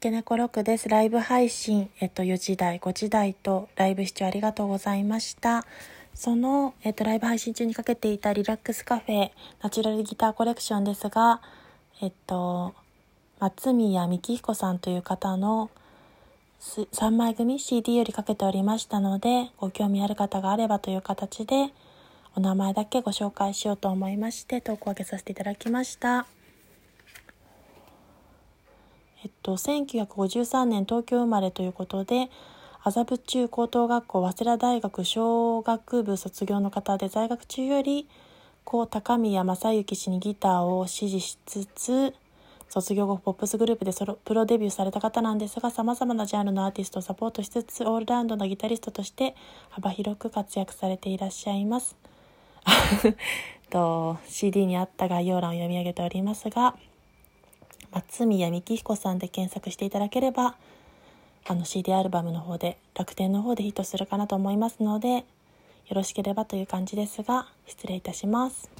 け猫ロックです。ライブ配信、えっと、4時台、5時台とライブ視聴ありがとうございました。その、えっと、ライブ配信中にかけていたリラックスカフェ、ナチュラルギターコレクションですが、えっと、松宮幹彦さんという方の3枚組 CD よりかけておりましたので、ご興味ある方があればという形で、お名前だけご紹介しようと思いまして、投稿を上げさせていただきました。えっと、1953年東京生まれということで、麻布中高等学校早稲田大学小学部卒業の方で在学中より高高宮正幸氏にギターを指示しつつ卒業後ポップスグループでソロプロデビューされた方なんですがさまざまなジャンルのアーティストをサポートしつつオールラウンドのギタリストとして幅広く活躍されていらっしゃいます。と CD にあった概要欄を読み上げておりますが松宮幹彦さんで検索していただければあの CD アルバムの方で楽天の方でヒットするかなと思いますのでよろしければという感じですが失礼いたします。